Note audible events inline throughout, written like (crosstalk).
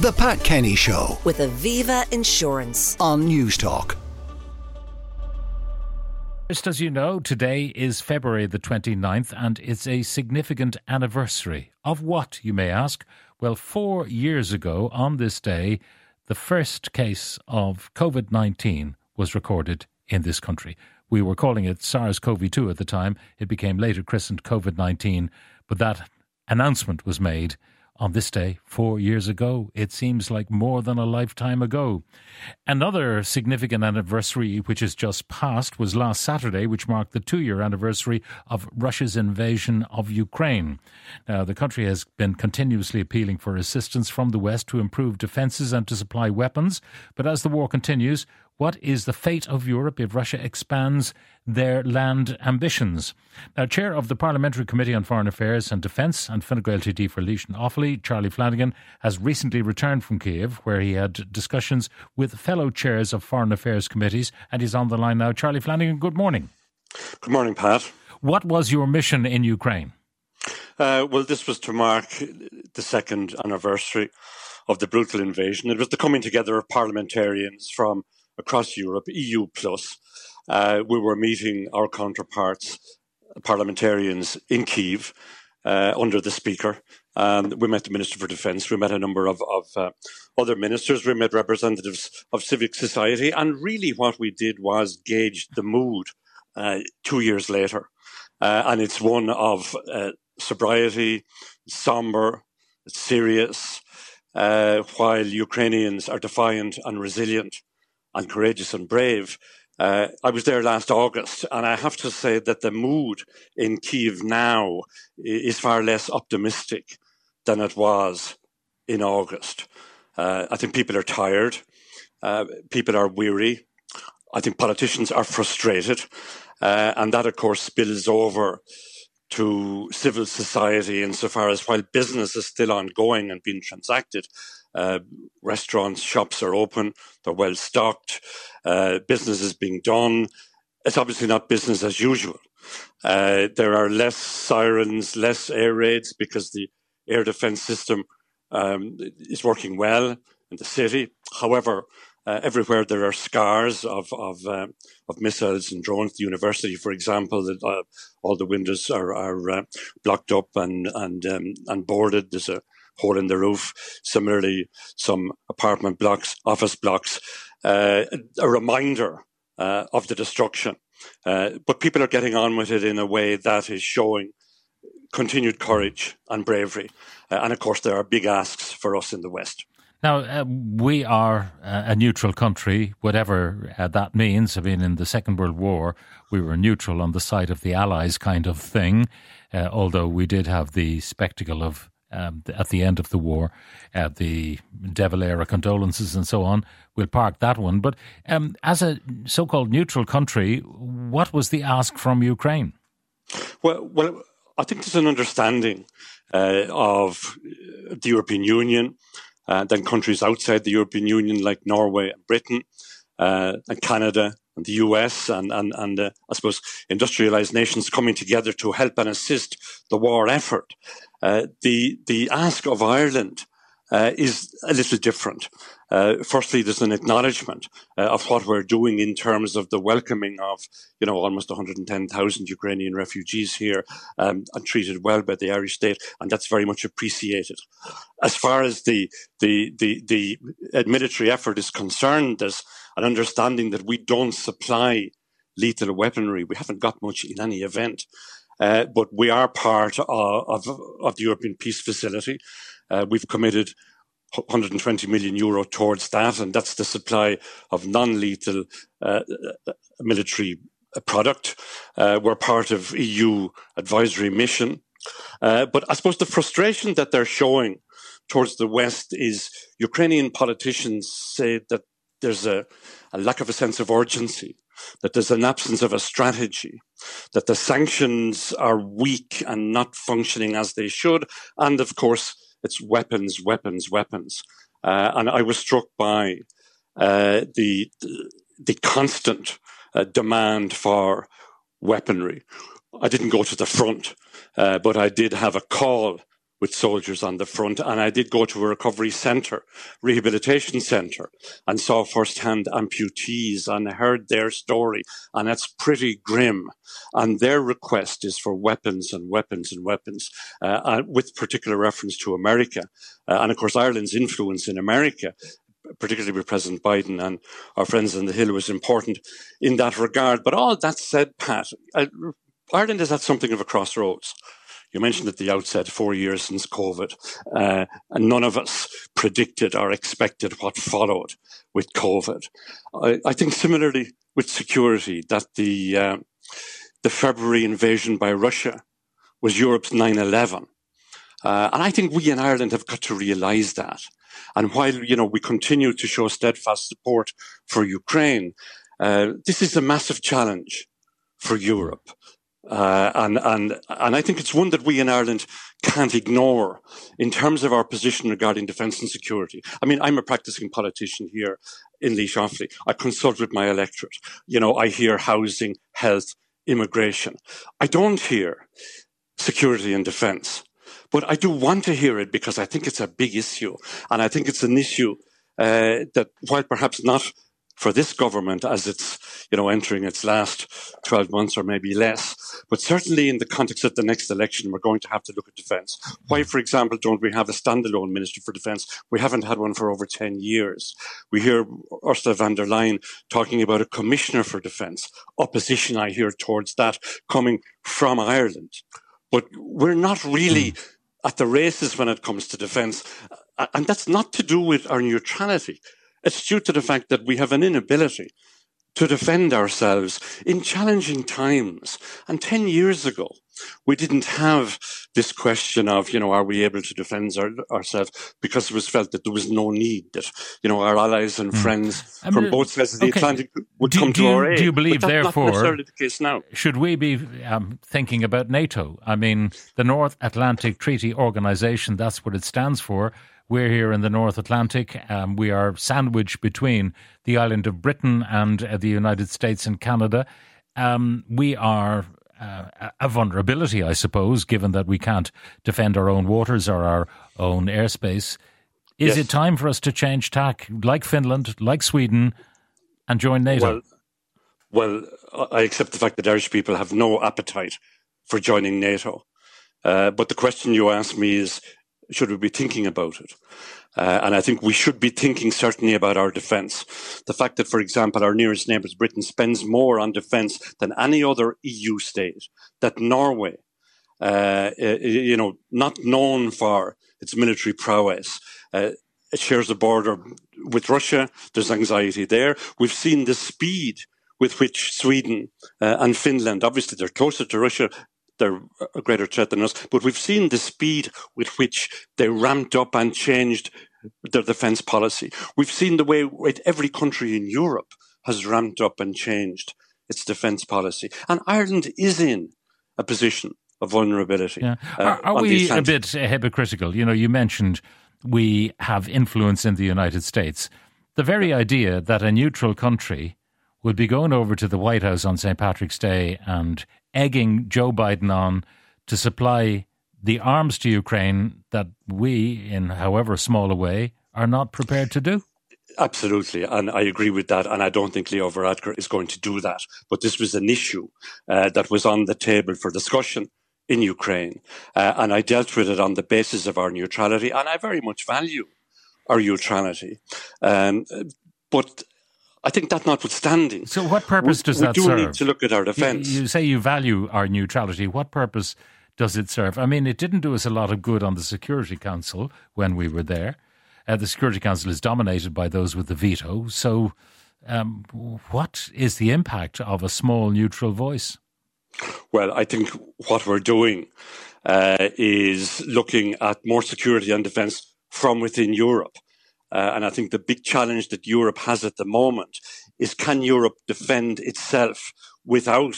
The Pat Kenny Show with Aviva Insurance. on Newstalk. Just as you know, today is February the 29th and it's a significant anniversary. Of what, you may ask? Well, four years ago on this day, the first case of COVID 19 was recorded in this country. We were calling it SARS CoV 2 at the time. It became later christened COVID 19, but that announcement was made on this day four years ago. It seems like more than a lifetime ago. Another significant anniversary, which has just passed, was last Saturday, which marked the two year anniversary of Russia's invasion of Ukraine. Now, the country has been continuously appealing for assistance from the West to improve defences and to supply weapons. But as the war continues, what is the fate of Europe if Russia expands their land ambitions? Now, Chair of the Parliamentary Committee on Foreign Affairs and Defence and Fine Gael TD for Laois and Offaly, Charlie Flanagan, has recently returned from Kiev, where he had discussions with fellow chairs of foreign affairs committees, and he's on the line now. Charlie Flanagan, good morning. Good morning, Pat. What was your mission in Ukraine? Uh, well, this was to mark the second anniversary of the brutal invasion. It was the coming together of parliamentarians from across Europe, EU plus. Uh, we were meeting our counterparts, parliamentarians in Kiev, uh, under the Speaker. And we met the Minister for Defence. We met a number of, of uh, other ministers. We met representatives of civic society. And really, what we did was gauge the mood uh, two years later. Uh, and it's one of uh, sobriety, somber, serious, while Ukrainians are defiant and resilient and courageous and brave. Uh, I was there last August, and I have to say that the mood in Kiev now is far less optimistic than it was in August. Uh, I think people are tired, uh, people are weary. I think politicians are frustrated, uh, and that, of course, spills over to civil society insofar as while business is still ongoing and being transacted, uh, restaurants, shops are open, they're well stocked, uh, business is being done. It's obviously not business as usual. Uh, there are less sirens, less air raids because the air defense system um, is working well in the city. However, uh, everywhere there are scars of of, uh, of missiles and drones. The university, for example, that uh, all the windows are, are uh, blocked up and and um, and boarded. There's a hole in the roof. Similarly, some apartment blocks, office blocks. Uh, a reminder uh, of the destruction, but people are getting on with it in a way that is showing continued courage and bravery. and of course, there are big asks for us in the West. Now, uh, we are a neutral country, whatever uh, that means. I mean, in the Second World War, we were neutral on the side of the Allies, kind of thing, uh, although we did have the spectacle of, um, at the end of the war, uh, the De Valera condolences and so on. We'll park that one. But um, as a so called neutral country, what was the ask from Ukraine? Well, well I think there's an understanding uh, of the European Union uh, than countries outside the European Union like Norway and Britain uh, and Canada and the US and, and, and uh, I suppose industrialized nations coming together to help and assist the war effort. Uh, the, the ask of Ireland uh, is a little different. Uh, firstly, there's an acknowledgement uh, of what we're doing in terms of the welcoming of, you know, almost 110,000 Ukrainian refugees here um, and treated well by the Irish state, and that's very much appreciated. As far as the the the the military effort is concerned, there's an understanding that we don't supply lethal weaponry. We haven't got much in any event. Uh, but we are part of, of, of, the European Peace Facility. Uh, we've committed 120 million euro towards that, and that's the supply of non-lethal uh, military product. Uh, we're part of EU advisory mission, uh, but I suppose the frustration that they're showing towards the West is Ukrainian politicians say that there's a, a lack of a sense of urgency that there's an absence of a strategy, that the sanctions are weak and not functioning as they should, and of course, it's weapons, weapons, weapons. Uh, and I was struck by uh, the the constant uh, demand for weaponry. I didn't go to the front, uh, but I did have a call with soldiers on the front. And I did go to a recovery centre, rehabilitation centre, and saw firsthand amputees and heard their story. And that's pretty grim. And their request is for weapons and weapons and weapons, uh, uh with particular reference to America. Uh, and of course, Ireland's influence in America particularly with President Biden and our friends on the Hill, was important in that regard. But all that said, Pat, I, Ireland is at something of a crossroads. You mentioned at the outset, four years since COVID, uh, and none of us predicted or expected what followed with COVID. I, I think similarly with security, that the uh, the February invasion by Russia was Europe's 9/11, uh, and I think we in Ireland have got to realise that. And while you know we continue to show steadfast support for Ukraine, uh, this is a massive challenge for Europe. Uh, and and and I think it's one that we in Ireland can't ignore in terms of our position regarding defence and security. I mean, I'm a practicing politician here in Offaly. I consult with my electorate. You know, I hear housing, health, immigration. I don't hear security and defence, but I do want to hear it because I think it's a big issue, and I think it's an issue uh, that, while perhaps not for this government as it's, you know, entering its last 12 months or maybe less. But certainly in the context of the next election, we're going to have to look at defence. Why, for example, don't we have a standalone Minister for Defence? We haven't had one for over 10 years. We hear Ursula von der Leyen talking about a Commissioner for Defence. Opposition, I hear, towards that coming from Ireland. But we're not really hmm. at the races when it comes to defence. And that's not to do with our neutrality. It's due to the fact that we have an inability to defend ourselves in challenging times. And 10 years ago, we didn't have this question of, you know, are we able to defend our, ourselves because it was felt that there was no need that, you know, our allies and mm. friends I mean, from both sides of the okay. Atlantic would do, come do to you, our aid. Do you believe, therefore, the case now. should we be um, thinking about NATO? I mean, the North Atlantic Treaty Organization, that's what it stands for. We're here in the North Atlantic. Um, we are sandwiched between the island of Britain and uh, the United States and Canada. Um, we are uh, a vulnerability, I suppose, given that we can't defend our own waters or our own airspace. Is yes. it time for us to change tack, like Finland, like Sweden, and join NATO? Well, well I accept the fact that Irish people have no appetite for joining NATO. Uh, but the question you ask me is should we be thinking about it? Uh, and I think we should be thinking certainly about our defence. The fact that, for example, our nearest neighbours, Britain, spends more on defence than any other EU state, that Norway, uh, you know, not known for its military prowess, uh, it shares a border with Russia. There's anxiety there. We've seen the speed with which Sweden uh, and Finland, obviously they're closer to Russia they're a greater threat than us. But we've seen the speed with which they ramped up and changed their defence policy. We've seen the way every country in Europe has ramped up and changed its defence policy. And Ireland is in a position of vulnerability. Yeah. Uh, are, are we a bit hypocritical? You know, you mentioned we have influence in the United States. The very idea that a neutral country would be going over to the White House on St. Patrick's Day and egging Joe Biden on to supply the arms to Ukraine that we, in however small a way, are not prepared to do? Absolutely, and I agree with that. And I don't think Leo Varadkar is going to do that. But this was an issue uh, that was on the table for discussion in Ukraine, uh, and I dealt with it on the basis of our neutrality. And I very much value our neutrality. Um, but I think that notwithstanding. So, what purpose does we, that serve? We do need to look at our defence. You, you, say you value our neutrality. What purpose does it serve? I mean, it didn't do us a lot of good on the Security Council when we were there. Uh, the Security Council is dominated by those with the veto. So, um, what is the impact of a small neutral voice? Well, I think what we're doing uh, is looking at more security and defence from within Europe. Uh, and I think the big challenge that Europe has at the moment is can Europe defend itself without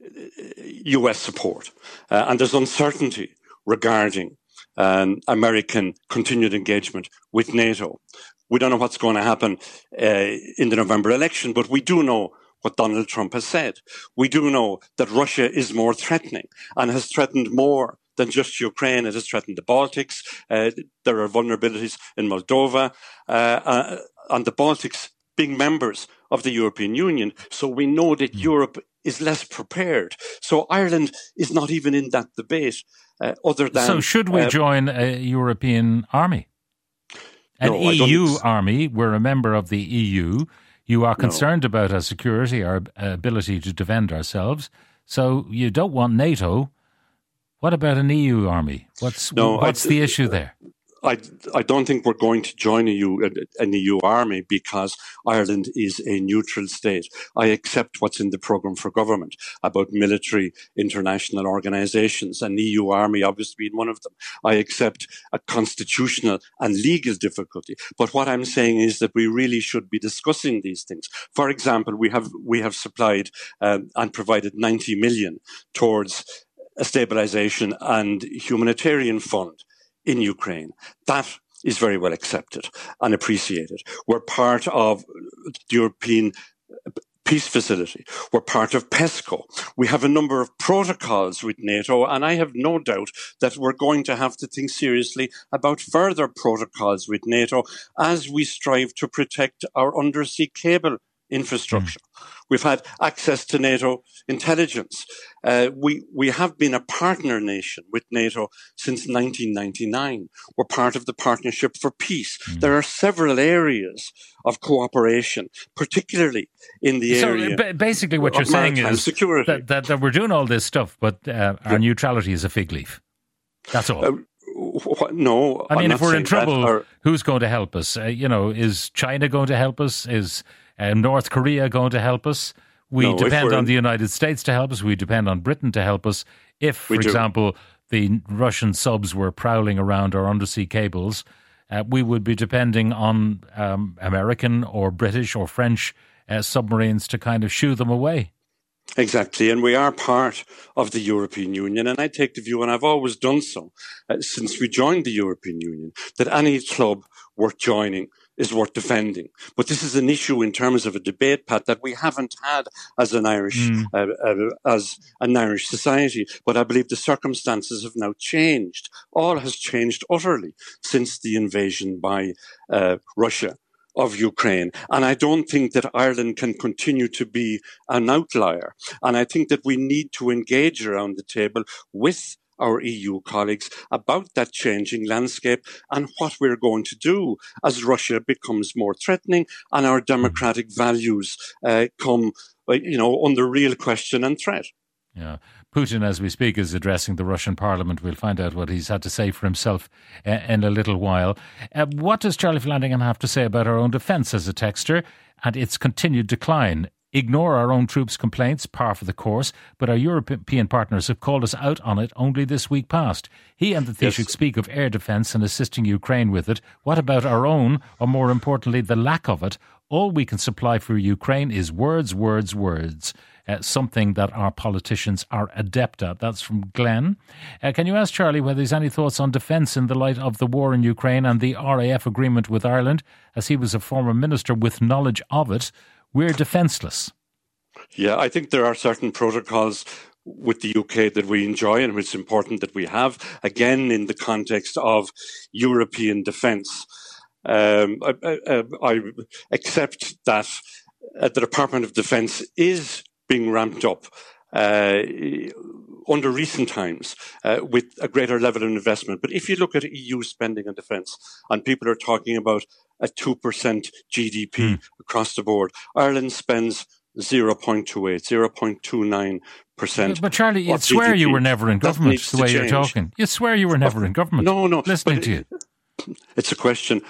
US uh, support? Uh, and there's uncertainty regarding um, American continued engagement with NATO. We don't know what's going to happen uh, in the November election, but we do know what Donald Trump has said. We do know that Russia is more threatening and has threatened more than just Ukraine. It has threatened the Baltics. Uh, there are vulnerabilities in Moldova. Uh, uh, and the Baltics being members of the European Union. So we know that mm. Europe is less prepared. So Ireland is not even in that debate. Uh, other than so, should we uh, join a European army? An no, EU army. We're a member of the EU. You are concerned no. about our security, our ability to defend ourselves. So you don't want NATO. What about an EU army? What's no, what's I, the issue there? I, I don't think we're going to join a EU, an EU army because Ireland is a neutral state. I accept what's in the programme for government about military international organisations, an EU army obviously being one of them. I accept a constitutional and legal difficulty. But what I'm saying is that we really should be discussing these things. For example, we have, we have supplied um, and provided 90 million towards a stabilisation and humanitarian fund in Ukraine. That is very well accepted and appreciated. We're part of the European peace facility. We're part of PESCO. We have a number of protocols with NATO, and I have no doubt that we're going to have to think seriously about further protocols with NATO as we strive to protect our undersea cable infrastructure. Mm. We've had access to NATO intelligence. Uh, we, we have been a partner nation with NATO since 1999. We're part of the Partnership for Peace. Mm. There are several areas of cooperation, particularly in the so area. B- basically, what you're saying is that, that, that, we're doing all this stuff, but uh, our yeah. neutrality is a fig leaf. That's all. Uh, no, I mean, I'm if we're in trouble, or, who's going to help us? Uh, you know, is China going to help us? Is um, North Korea going to help us? We no, depend on in... the United States to help us. We depend on Britain to help us. If, for example, the Russian subs were prowling around our undersea cables, uh, we would be depending on um, American or British or French uh, submarines to kind of shoo them away. Exactly, and we are part of the European Union. And I take the view, and I've always done so uh, since we joined the European Union, that any club worth joining is worth defending. But this is an issue in terms of a debate, Pat, that we haven't had as an Irish, mm. uh, uh, as an Irish society. But I believe the circumstances have now changed. All has changed utterly since the invasion by uh, Russia of Ukraine. And I don't think that Ireland can continue to be an outlier. And I think that we need to engage around the table with our EU colleagues about that changing landscape and what we're going to do as Russia becomes more threatening and our democratic values uh, come, uh, you know, under real question and threat. Yeah. Putin, as we speak, is addressing the Russian parliament. We'll find out what he's had to say for himself uh, in a little while. Uh, what does Charlie Flanagan have to say about our own defence as a texter and its continued decline? Ignore our own troops' complaints, par for the course, but our European partners have called us out on it only this week past. He and the Taoiseach yes. speak of air defence and assisting Ukraine with it. What about our own, or more importantly, the lack of it? All we can supply for Ukraine is words, words, words. Uh, something that our politicians are adept at. That's from Glenn. Uh, can you ask Charlie whether he's any thoughts on defence in the light of the war in Ukraine and the RAF agreement with Ireland, as he was a former minister with knowledge of it? We're defenceless. Yeah, I think there are certain protocols with the UK that we enjoy and it's important that we have, again, in the context of European defence. Um, I, I, I, accept that uh, the Department of Defence is being ramped up uh, under recent times uh, with a greater level of investment. But if you look at EU spending on defence, and people are talking about a 2% GDP mm. across the board, Ireland spends 0.28, 0.29 percent. But Charlie, you swear GDP. you were never in government. The way you're talking, you swear you were never in government. No, no, listening to you. (laughs) It's a question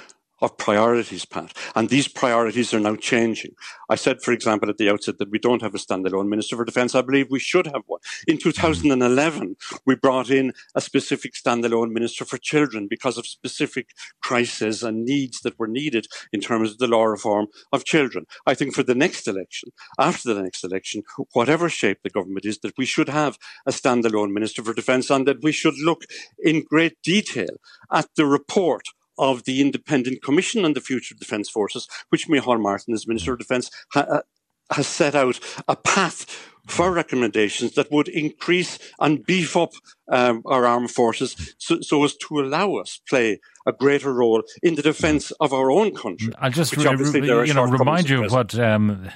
of priorities, Pat. And these priorities are now changing. I said, for example, at the outset that we don't have a standalone Minister for Defence. I believe we should have one. In mm-hmm. 2011, we brought in a specific standalone Minister for Children because of specific crises and needs that were needed in terms of the law reform of children. I think for the next election, after the next election, whatever shape the government is, that we should have a standalone Minister for Defence and that we should look in great detail at the report of the Independent Commission on the Future of Defence Forces, which Micheál Martin, as Minister of Defence, ha- uh, has set out a path for recommendations that would increase and beef up um, our armed forces so, so, as to allow us play a greater role in the defence of our own country. I'll just re- re- you know remind you of what um,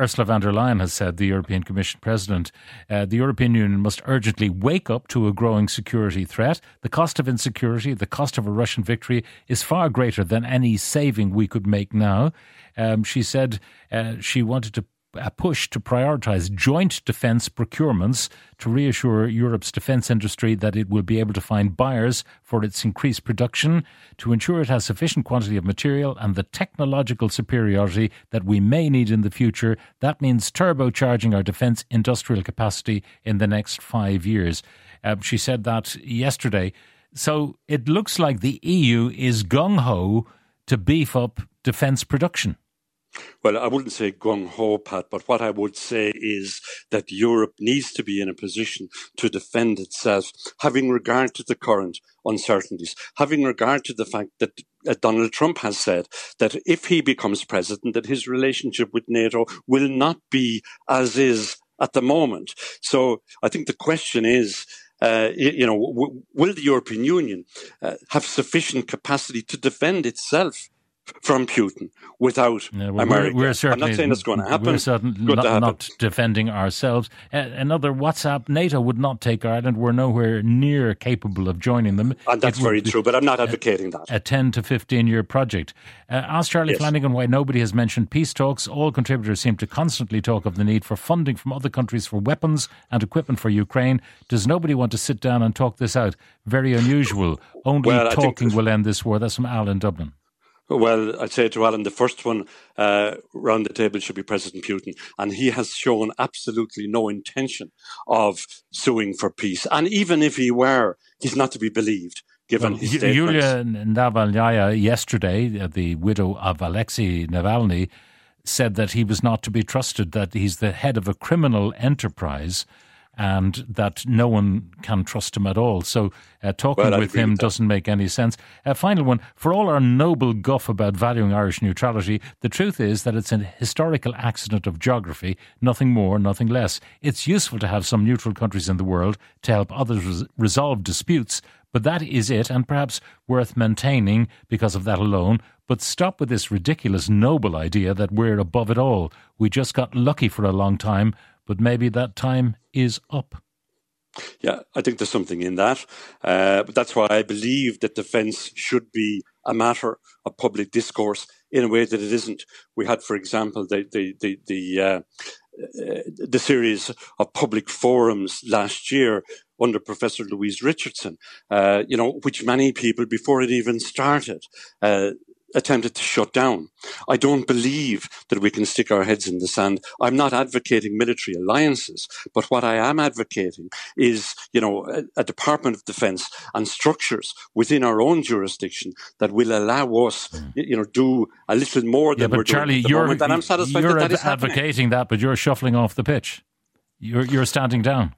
Ursula von der Leyen has said, the European Commission President. Uh, the European Union must urgently wake up to a growing security threat. The cost of insecurity, the cost of a Russian victory, is far greater than any saving we could make now. Um, she said uh, she wanted to a push to prioritise joint defence procurements to reassure Europe's defence industry that it will be able to find buyers for its increased production, to ensure it has sufficient quantity of material and the technological superiority that we may need in the future. That means turbocharging our defence industrial capacity in the next five years. Um, she said that yesterday. So it looks like the EU is gung ho to beef up defence production. Well, I wouldn't say gung ho, Pat, but what I would say is that Europe needs to be in a position to defend itself, having regard to the current uncertainties, having regard to the fact that uh, Donald Trump has said that if he becomes president, that his relationship with NATO will not be as is at the moment. So I think the question is, uh, you know, w- will the European Union uh, have sufficient capacity to defend itself from Putin without yeah. We're, we're certainly, I'm not saying that's going to happen. We're certainly not, not, defending ourselves. Another WhatsApp, NATO would not take Ireland. We're nowhere near capable of joining them. And that's very true, but I'm not advocating a, that. A 10 to 15 year project. Uh, ask Charlie yes. Flanagan why nobody has mentioned peace talks. All contributors seem to constantly talk of the need for funding from other countries for weapons and equipment for Ukraine. Does nobody want to sit down and talk this out? Very unusual. Only well, talking will end this war. That's from Al in Dublin. Well, I'd say to Alan, the first one uh, round the table should be President Putin, and he has shown absolutely no intention of suing for peace. And even if he were, he's not to be believed. Given well, his Yulia Navalnaya yesterday, uh, the widow of Alexei Navalny, said that he was not to be trusted, that he's the head of a criminal enterprise and that no one can trust him at all. So uh, talking well, with him with doesn't make any sense. A final one for all our noble guff about valuing Irish neutrality, the truth is that it's a historical accident of geography, nothing more, nothing less. It's useful to have some neutral countries in the world to help others res- resolve disputes. But that is it, and perhaps worth maintaining because of that alone. But stop with this ridiculous noble idea that we're above it all. We just got lucky for a long time, but maybe that time is up. Yeah, I think there's something in that. Uh, but that's why I believe that defence should be a matter of public discourse in a way that it isn't. We had, for example, the the the the, uh, uh, the series of public forums last year under Professor Louise Richardson, uh, you know, which many people before it even started uh, attempted to shut down. I don't believe that we can stick our heads in the sand. I'm not advocating military alliances, but what I am advocating is, you know, a, a Department of Defense and structures within our own jurisdiction that will allow us, mm. you know, do a little more than yeah, we're Charlie, doing at the you're, moment. And I'm satisfied you're that, that is advocating that, but you're shuffling off the pitch. You're you're standing down.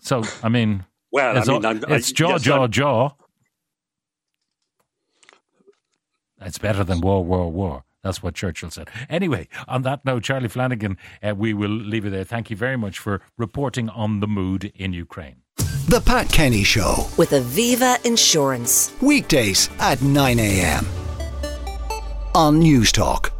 So I mean, well, it's, I mean, I'm, it's I, jaw, yes, jaw, I'm, jaw. It's better than war, war, war. That's what Churchill said. Anyway, on that note, Charlie Flanagan, uh, we will leave it there. Thank you very much for reporting on the mood in Ukraine. The Pat Kenny Show with Aviva Insurance. Weekdays at 9 a.m. on Newstalk.